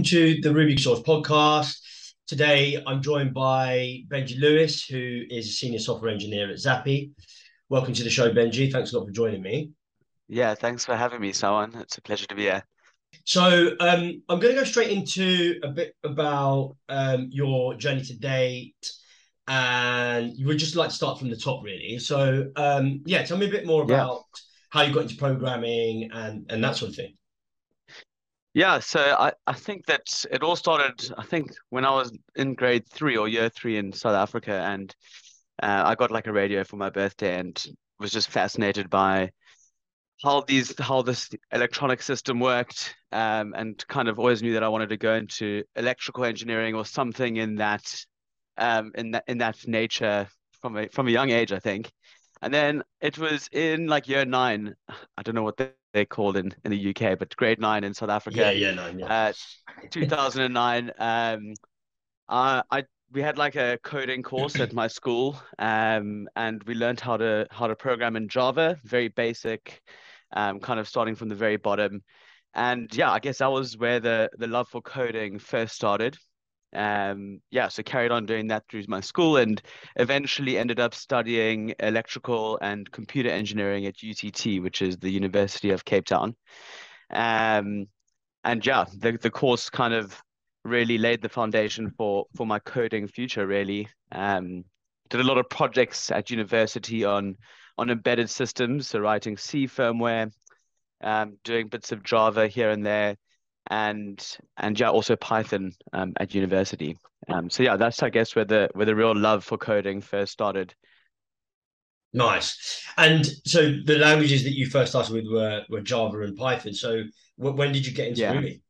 welcome to the RubySorce podcast. Today, I'm joined by Benji Lewis, who is a senior software engineer at Zappi. Welcome to the show, Benji. Thanks a lot for joining me. Yeah, thanks for having me, Sawan. It's a pleasure to be here. So, um, I'm going to go straight into a bit about um, your journey to date, and you would just like to start from the top, really. So, um, yeah, tell me a bit more about yeah. how you got into programming and and that sort of thing. Yeah, so I, I think that it all started, I think, when I was in grade three or year three in South Africa. And uh, I got like a radio for my birthday and was just fascinated by how these how this electronic system worked um, and kind of always knew that I wanted to go into electrical engineering or something in that um, in that in that nature from a from a young age, I think. And then it was in like year nine. I don't know what they, they called in, in the UK, but grade nine in South Africa. Yeah, yeah, nine, yeah. Uh, 2009. Um, uh, I we had like a coding course at my school, um, and we learned how to how to program in Java, very basic, um, kind of starting from the very bottom. And yeah, I guess that was where the the love for coding first started um, yeah, so carried on doing that through my school and eventually ended up studying electrical and computer engineering at UCT, which is the University of Cape Town. Um, and yeah, the, the course kind of really laid the foundation for for my coding future. Really, um, did a lot of projects at university on on embedded systems, so writing C firmware, um, doing bits of Java here and there and and yeah, also Python um, at university. Um, so yeah, that's I guess where the where the real love for coding first started. Nice. And so the languages that you first started with were were Java and Python. So w- when did you get into yeah. Ruby?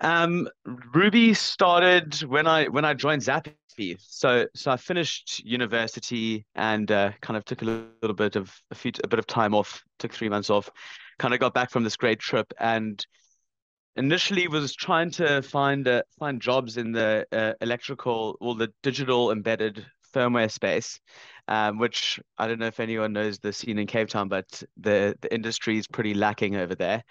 Um, Ruby started when I when I joined Zappi. So so I finished university and uh, kind of took a little bit of a few a bit of time off. Took three months off. Kind of got back from this great trip and initially was trying to find uh, find jobs in the uh, electrical or the digital embedded firmware space, um, which I don't know if anyone knows the scene in Cape Town, but the the industry is pretty lacking over there.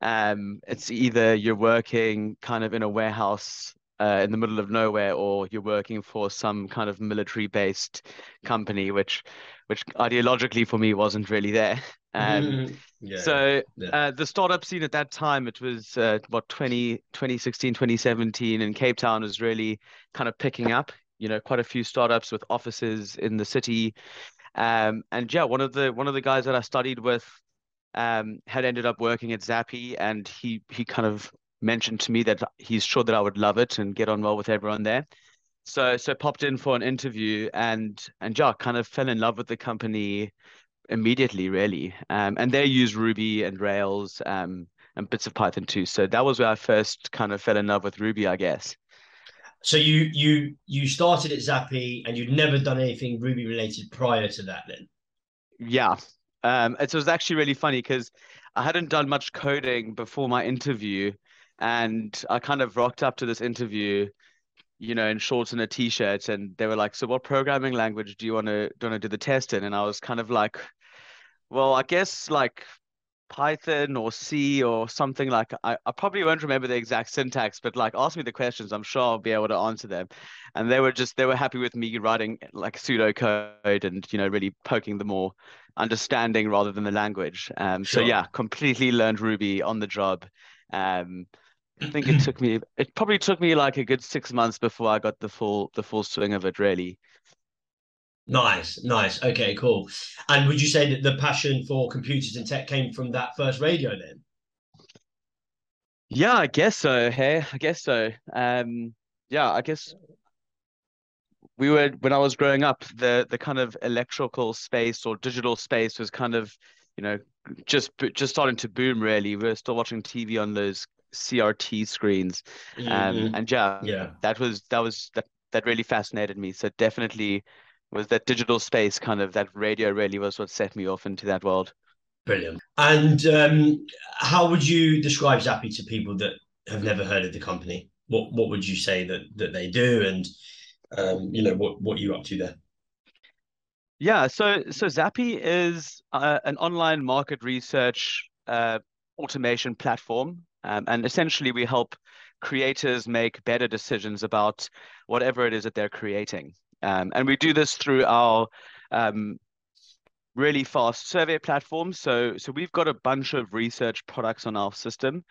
Um, it's either you're working kind of in a warehouse uh, in the middle of nowhere, or you're working for some kind of military-based company, which which ideologically for me wasn't really there. Um, mm-hmm. yeah, so yeah. Uh, the startup scene at that time, it was uh, what 20, 2016, 2017 in Cape Town was really kind of picking up. You know, quite a few startups with offices in the city. Um, and yeah, one of the one of the guys that I studied with um, had ended up working at Zappi, and he he kind of mentioned to me that he's sure that I would love it and get on well with everyone there. So so popped in for an interview and and yeah, kind of fell in love with the company immediately, really. Um, and they use Ruby and Rails um, and bits of Python too. So that was where I first kind of fell in love with Ruby, I guess. So you you you started at Zappi and you'd never done anything Ruby related prior to that, then? Yeah, um, it was actually really funny because I hadn't done much coding before my interview, and I kind of rocked up to this interview you know, in shorts and a t-shirt, and they were like, "So, what programming language do you want to do, want to do the test in?" And I was kind of like, well, I guess like Python or C or something like I, I probably won't remember the exact syntax, but like ask me the questions, I'm sure I'll be able to answer them. And they were just they were happy with me writing like pseudo code and you know really poking the more understanding rather than the language. Um, sure. so yeah, completely learned Ruby on the job. Um, I think it took me it probably took me like a good six months before I got the full the full swing of it really. Nice, nice. Okay, cool. And would you say that the passion for computers and tech came from that first radio then? Yeah, I guess so. Hey, I guess so. Um, yeah, I guess we were when I was growing up, the the kind of electrical space or digital space was kind of, you know, just just starting to boom. Really, we are still watching TV on those CRT screens, um, mm-hmm. and yeah, yeah, that was that was that that really fascinated me. So definitely was that digital space kind of that radio really was what set me off into that world. Brilliant. And um, how would you describe Zappi to people that have never heard of the company? What what would you say that that they do, and um, you know what what you up to there? Yeah, so so Zappi is uh, an online market research uh, automation platform, um, and essentially we help creators make better decisions about whatever it is that they're creating. Um, and we do this through our um, really fast survey platform. So, so we've got a bunch of research products on our system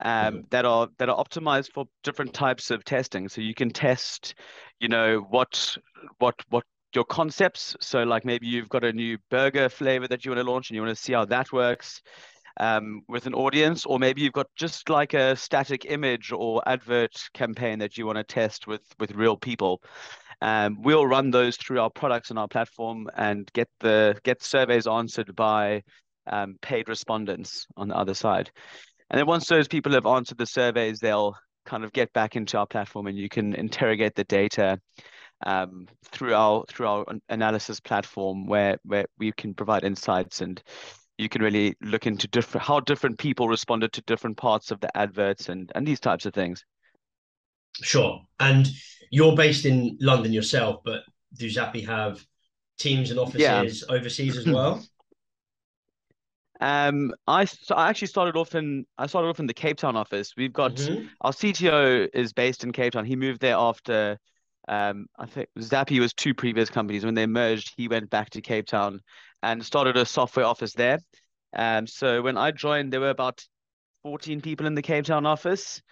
um, mm-hmm. that are that are optimized for different types of testing. So you can test, you know, what what what your concepts. So like maybe you've got a new burger flavor that you want to launch and you want to see how that works um, with an audience, or maybe you've got just like a static image or advert campaign that you want to test with with real people. Um, we'll run those through our products and our platform and get the get surveys answered by um, paid respondents on the other side. And then once those people have answered the surveys, they'll kind of get back into our platform and you can interrogate the data um, through our through our analysis platform where where we can provide insights and you can really look into different how different people responded to different parts of the adverts and and these types of things. Sure. And you're based in London yourself, but do Zappi have teams and offices yeah. overseas as well? Um, I so I actually started off in I started off in the Cape Town office. We've got mm-hmm. our CTO is based in Cape Town. He moved there after um, I think Zappi was two previous companies. When they merged, he went back to Cape Town and started a software office there. Um, so when I joined, there were about 14 people in the Cape Town office.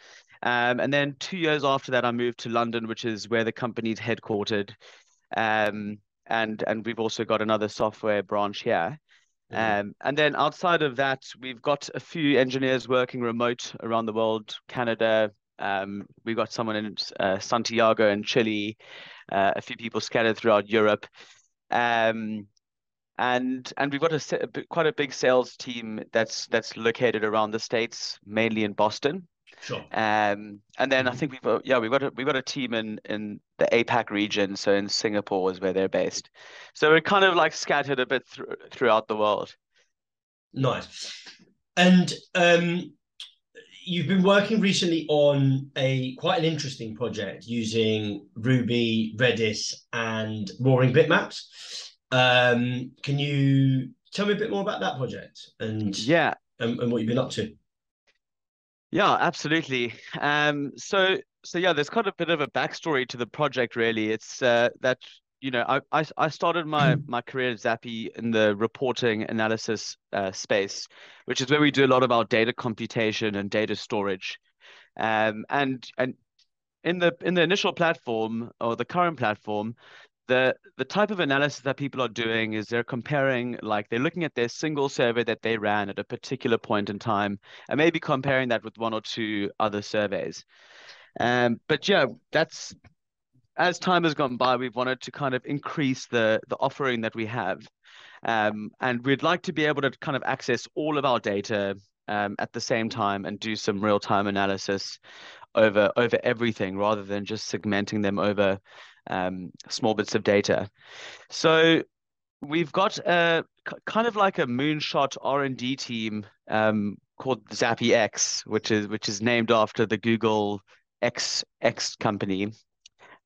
Um, and then two years after that, I moved to London, which is where the company's headquartered. Um, and and we've also got another software branch here. Mm-hmm. Um, and then outside of that, we've got a few engineers working remote around the world, Canada, um, we've got someone in uh, Santiago in Chile, uh, a few people scattered throughout Europe. Um, and and we've got a, a, quite a big sales team that's that's located around the states, mainly in Boston. Sure. Um, and then I mm-hmm. think we've got, yeah we've got a, we've got a team in in the APAC region, so in Singapore is where they're based. So we're kind of like scattered a bit th- throughout the world. Nice. And um, you've been working recently on a quite an interesting project using Ruby, Redis, and Roaring Bitmaps. Um, can you tell me a bit more about that project and yeah, and, and what you've been up to? Yeah, absolutely. Um, so so yeah, there's kind of a bit of a backstory to the project. Really, it's uh, that you know, I, I, I started my, my career at Zappi in the reporting analysis uh, space, which is where we do a lot of our data computation and data storage. Um, and and in the in the initial platform or the current platform, the the type of analysis that people are doing is they're comparing like they're looking at their single survey that they ran at a particular point in time and maybe comparing that with one or two other surveys. Um, but yeah, that's as time has gone by, we've wanted to kind of increase the the offering that we have, um, and we'd like to be able to kind of access all of our data um, at the same time and do some real time analysis over over everything rather than just segmenting them over um, small bits of data. So we've got a kind of like a moonshot R and D team um, called Zappi X, which is which is named after the Google X X company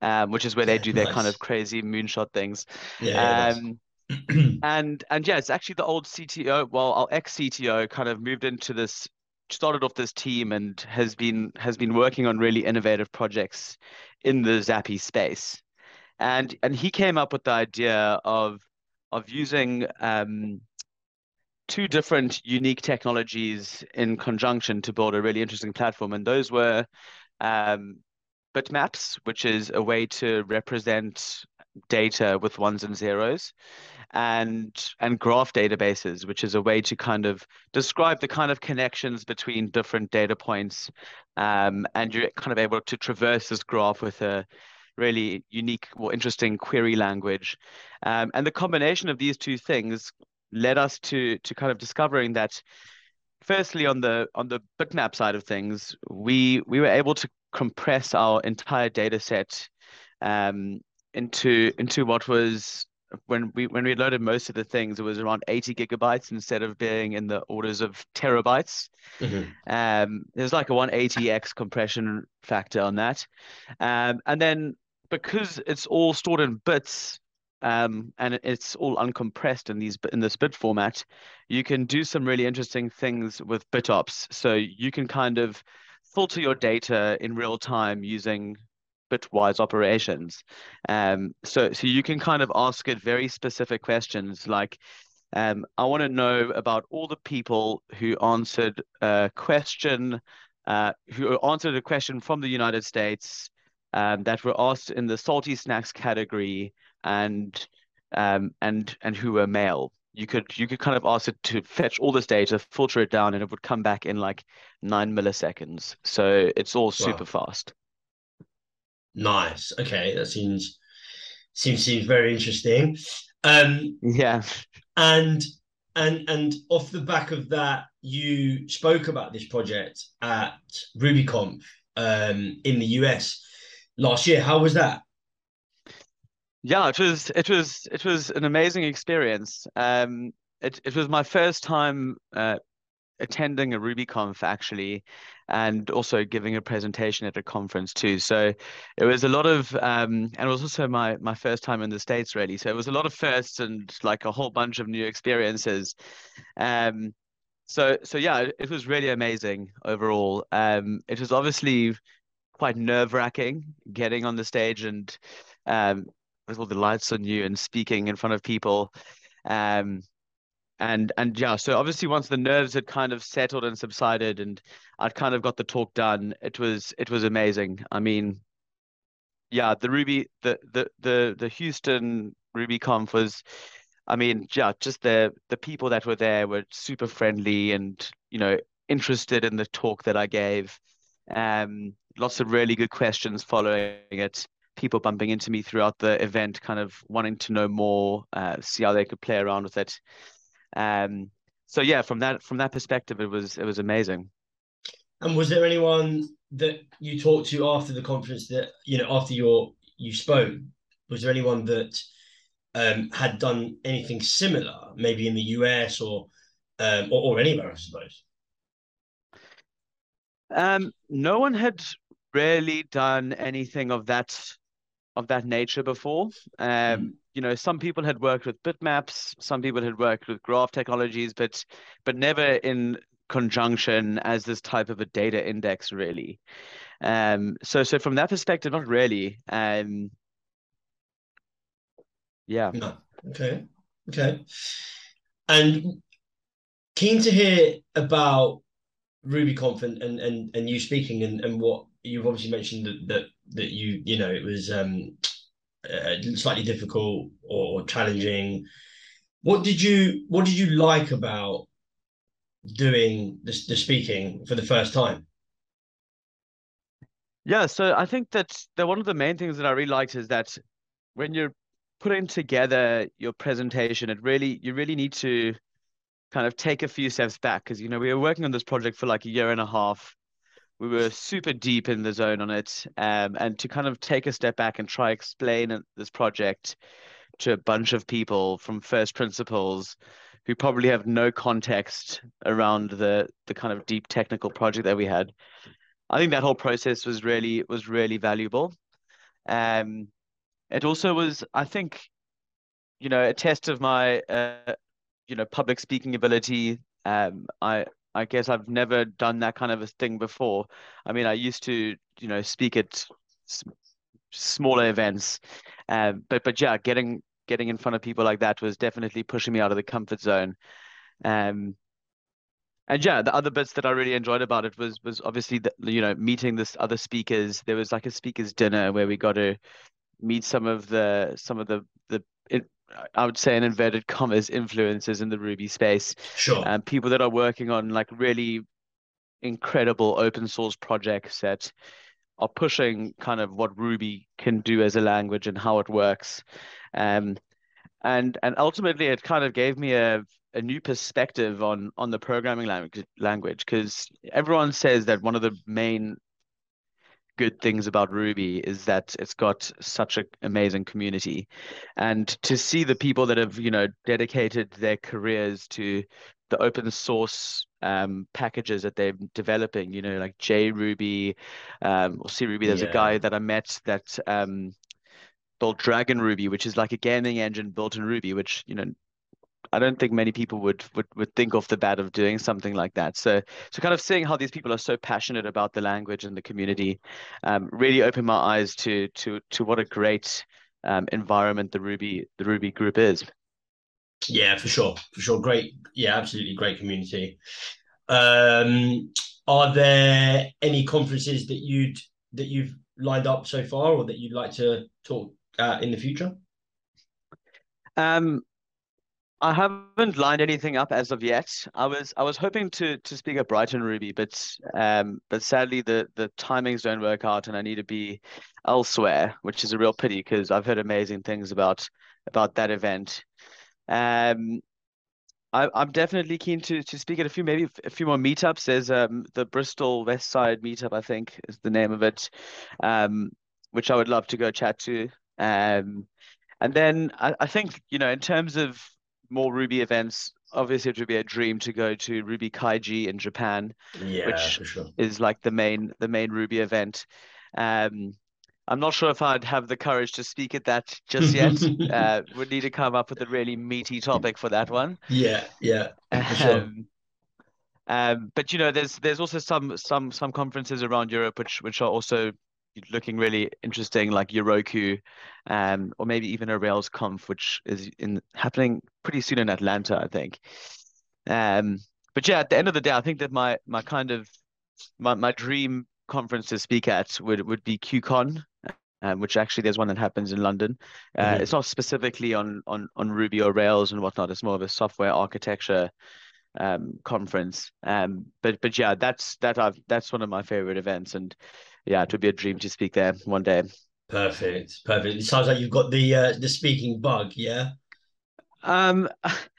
um, which is where they do their nice. kind of crazy moonshot things. Yeah. Um, and and yeah, it's actually the old CTO. Well, our ex CTO kind of moved into this, started off this team, and has been has been working on really innovative projects in the Zappi space. And and he came up with the idea of of using um, two different unique technologies in conjunction to build a really interesting platform. And those were um, bitmaps, which is a way to represent data with ones and zeros, and and graph databases, which is a way to kind of describe the kind of connections between different data points, um, and you're kind of able to traverse this graph with a really unique or interesting query language, um, and the combination of these two things led us to to kind of discovering that firstly on the on the bitmap side of things we we were able to compress our entire data set um, into into what was when we when we loaded most of the things, it was around 80 gigabytes instead of being in the orders of terabytes. Mm-hmm. Um, there's like a 180x compression factor on that, um, and then because it's all stored in bits. Um, and it's all uncompressed in these in this bit format. You can do some really interesting things with bit ops. So you can kind of filter your data in real time using bitwise operations. Um, so so you can kind of ask it very specific questions like, um, I want to know about all the people who answered a question, uh, who answered a question from the United States um, that were asked in the salty snacks category and um, and and who were male. You could you could kind of ask it to fetch all this data, filter it down, and it would come back in like nine milliseconds. So it's all super wow. fast. Nice. Okay, that seems seems seems very interesting. Um, yeah. And and and off the back of that, you spoke about this project at RubyConf um, in the US last year. How was that? Yeah, it was it was it was an amazing experience. Um, it it was my first time uh, attending a RubyConf actually, and also giving a presentation at a conference too. So it was a lot of, um, and it was also my my first time in the States really. So it was a lot of firsts and like a whole bunch of new experiences. Um, so so yeah, it, it was really amazing overall. Um, it was obviously quite nerve wracking getting on the stage and um, with all the lights on you and speaking in front of people. Um, and and yeah, so obviously once the nerves had kind of settled and subsided, and I'd kind of got the talk done, it was it was amazing. I mean, yeah, the Ruby, the the the the Houston RubyConf was, I mean, yeah, just the the people that were there were super friendly and you know interested in the talk that I gave. Um, lots of really good questions following it people bumping into me throughout the event, kind of wanting to know more, uh, see how they could play around with it. Um, so yeah, from that from that perspective, it was it was amazing. And was there anyone that you talked to after the conference that you know after your you spoke? Was there anyone that um, had done anything similar, maybe in the US or um, or, or anywhere, I suppose? Um, no one had really done anything of that of that nature before. Um, mm. You know, some people had worked with bitmaps, some people had worked with graph technologies, but but never in conjunction as this type of a data index, really. Um, so so from that perspective, not really. Um, yeah. No. Okay. Okay. And keen to hear about RubyConf and and and, and you speaking and, and what you've obviously mentioned that that that you you know it was um uh, slightly difficult or, or challenging. What did you what did you like about doing the, the speaking for the first time? Yeah, so I think that the one of the main things that I really liked is that when you're putting together your presentation, it really you really need to kind of take a few steps back because you know we were working on this project for like a year and a half we were super deep in the zone on it um, and to kind of take a step back and try explain this project to a bunch of people from first principles who probably have no context around the the kind of deep technical project that we had. I think that whole process was really was really valuable. Um it also was i think you know a test of my uh, you know public speaking ability. Um i I guess I've never done that kind of a thing before. I mean, I used to, you know, speak at s- smaller events, um, but but yeah, getting getting in front of people like that was definitely pushing me out of the comfort zone. Um, and yeah, the other bits that I really enjoyed about it was was obviously the, you know meeting this other speakers. There was like a speakers dinner where we got to meet some of the some of the the I would say in inverted commas influences in the Ruby space. Sure. And um, people that are working on like really incredible open source projects that are pushing kind of what Ruby can do as a language and how it works. Um, and and ultimately it kind of gave me a a new perspective on on the programming language language because everyone says that one of the main good things about Ruby is that it's got such an amazing community. And to see the people that have, you know, dedicated their careers to the open source um, packages that they're developing, you know, like JRuby um, or CRuby. There's yeah. a guy that I met that um, built Dragon Ruby, which is like a gaming engine built in Ruby, which, you know, I don't think many people would would would think off the bat of doing something like that. So so kind of seeing how these people are so passionate about the language and the community, um, really opened my eyes to to to what a great um, environment the Ruby the Ruby group is. Yeah, for sure, for sure. Great, yeah, absolutely great community. Um, are there any conferences that you'd that you've lined up so far, or that you'd like to talk uh, in the future? Um, I haven't lined anything up as of yet. I was I was hoping to to speak at Brighton Ruby, but um, but sadly the the timings don't work out, and I need to be elsewhere, which is a real pity because I've heard amazing things about about that event. Um, I, I'm definitely keen to to speak at a few maybe a few more meetups. There's um the Bristol West Side meetup, I think is the name of it, um, which I would love to go chat to. Um, and then I, I think you know in terms of more Ruby events, obviously it would be a dream to go to RubyKaigi in Japan, Yeah, which sure. is like the main the main Ruby event. Um, I'm not sure if I'd have the courage to speak at that just yet. Uh, would need to come up with a really meaty topic for that one. Yeah, yeah, for sure. Um, um, but you know, there's there's also some some some conferences around Europe which which are also looking really interesting, like Euruko, um, or maybe even a Rails Conf, which is in happening pretty soon in Atlanta, I think. Um, but yeah, at the end of the day, I think that my my kind of my, my dream conference to speak at would would be QCon, um, which actually there's one that happens in London. Uh, Mhm. It's not specifically on on on Ruby or Rails and whatnot. It's more of a software architecture um conference. Um, but but yeah, that's that I've that's one of my favorite events, and yeah, it would be a dream to speak there one day. Perfect, perfect. It sounds like you've got the uh, the speaking bug, yeah? Um,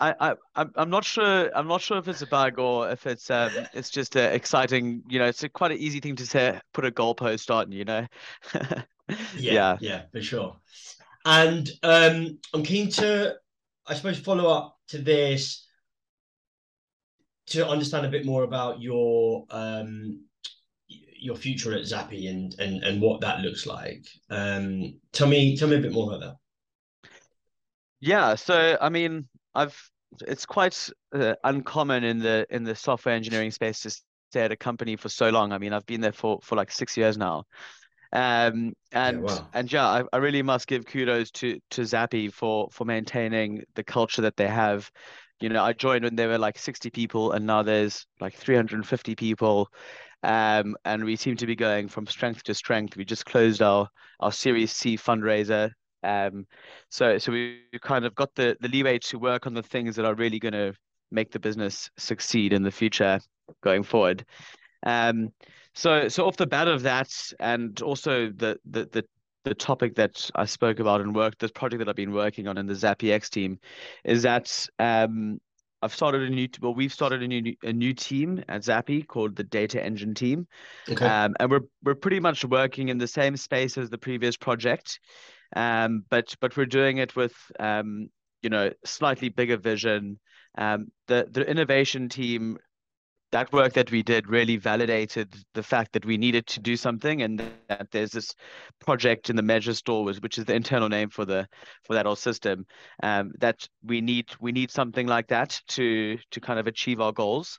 I, I, I'm I'm not sure. I'm not sure if it's a bug or if it's um, it's just a exciting. You know, it's a quite an easy thing to say. Put a goalpost on. You know. Yeah, Yeah. yeah, for sure. And um, I'm keen to, I suppose, follow up to this to understand a bit more about your um your future at Zappi and and and what that looks like. Um, tell me tell me a bit more about that. Yeah. So I mean, I've it's quite uh, uncommon in the in the software engineering space to stay at a company for so long. I mean, I've been there for for like six years now. Um, Yeah, and wow. and yeah, I, I really must give kudos to to Zappi for for maintaining the culture that they have. You know, I joined when there were like 60 people, and now there's like 350 people. Um, and we seem to be going from strength to strength. We just closed our our Series C fundraiser. Um, so so we kind of got the the leeway to work on the things that are really going to make the business succeed in the future going forward. Um, so so off the bat of that, and also the the the the topic that I spoke about and worked, this project that I've been working on in the Zappi X team, is that um I've started a new well, we've started a new a new team at Zappi called the Data Engine team. Okay. Um, and we're we're pretty much working in the same space as the previous project. Um, but but we're doing it with um, you know, slightly bigger vision. Um, the the innovation team that work that we did really validated the fact that we needed to do something and that there's this project in the measure store which is the internal name for the for that whole system um, that we need we need something like that to to kind of achieve our goals.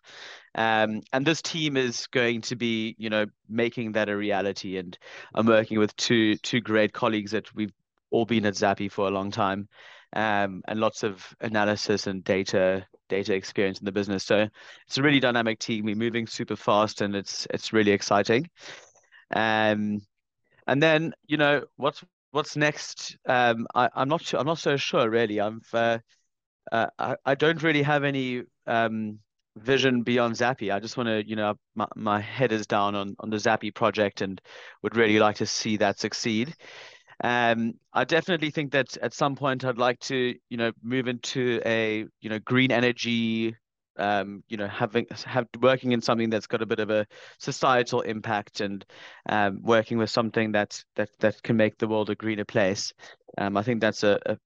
Um, and this team is going to be you know making that a reality. And I'm working with two two great colleagues that we've all been at Zappi for a long time um, and lots of analysis and data data experience in the business. So it's a really dynamic team. We're moving super fast, and it's it's really exciting. Um, and then you know what's what's next? Um, I I'm not sure. I'm not so sure really. I'm uh, uh, I I don't really have any um vision beyond Zappi. I just want to you know my my head is down on on the Zappi project and would really like to see that succeed. Um, I definitely think that at some point I'd like to, you know, move into a, you know, green energy, um, you know, having have working in something that's got a bit of a societal impact and um, working with something that that that can make the world a greener place. Um, I think that's a, a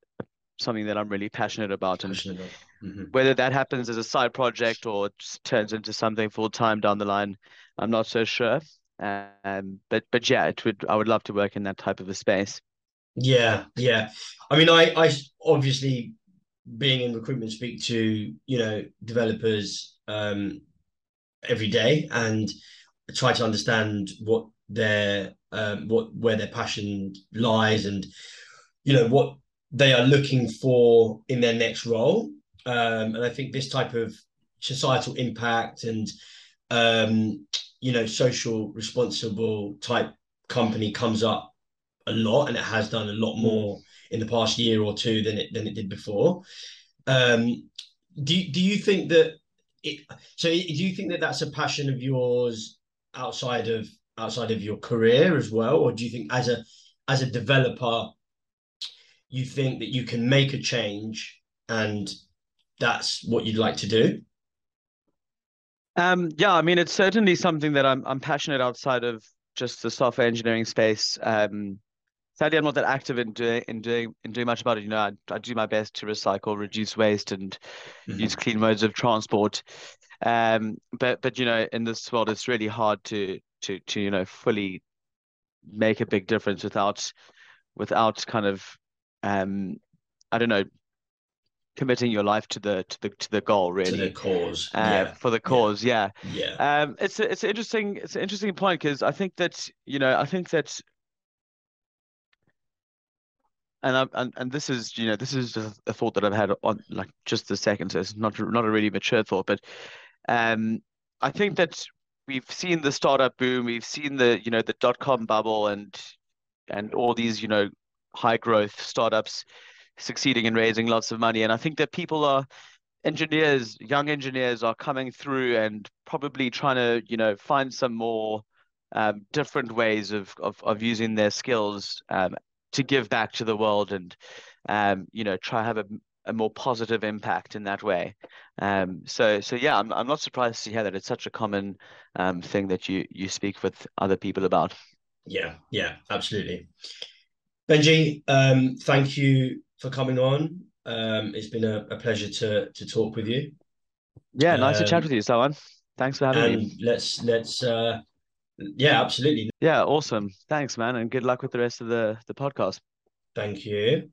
something that I'm really passionate about, and Passionate about. Mhm. whether that happens as a side project or turns into something full time down the line, I'm not so sure. Um, but but yeah, it would I would love to work in that type of a space. Yeah, yeah. I mean, I I obviously being in recruitment speak to you know developers um, every day and try to understand what their um, what where their passion lies and you know what they are looking for in their next role um, and i think this type of societal impact and um, you know social responsible type company comes up a lot and it has done a lot more in the past year or two than it than it did before. Um, do, do you think that it, so do you think that that's a passion of yours outside of outside of your career as well? Or do you think as a as a developer you think that you can make a change and that's what you'd like to do um yeah i mean it's certainly something that i'm i'm passionate outside of just the software engineering space. Um sadly i'm not that active in doing in doing in doing much about it. You know i, I do my best to recycle reduce waste and mm-hmm. use clean modes of transport. Um but but you know in this world it's really hard to to to you know fully make a big difference without without kind of um i don't know committing your life to the to the to the goal really to the cause uh, yeah. for the cause yeah yeah, yeah. um it's a, it's an interesting it's an interesting point because i think that you know i think that and I, and and this is you know this is a thought that I've had on like just a second, so it's not not a really mature thought, but um, I think that we've seen the startup boom, we've seen the you know the dot com bubble, and and all these you know high growth startups succeeding in raising lots of money, and I think that people are engineers, young engineers are coming through and probably trying to you know find some more um, different ways of, of of using their skills um, to give back to the world and um, you know try have a, a more positive impact in that way. Um, so so yeah, I'm I'm not surprised to hear that it's such a common um, thing that you you speak with other people about. Yeah, yeah, absolutely. Benji, um, thank you for coming on. Um, it's been a, a, pleasure to to talk with you. Yeah, nice to chat um, with you, Sawan. Thanks for having me. Let's let's uh, yeah, absolutely. Yeah, awesome. Thanks, man, and good luck with the rest of the the podcast. Thank you.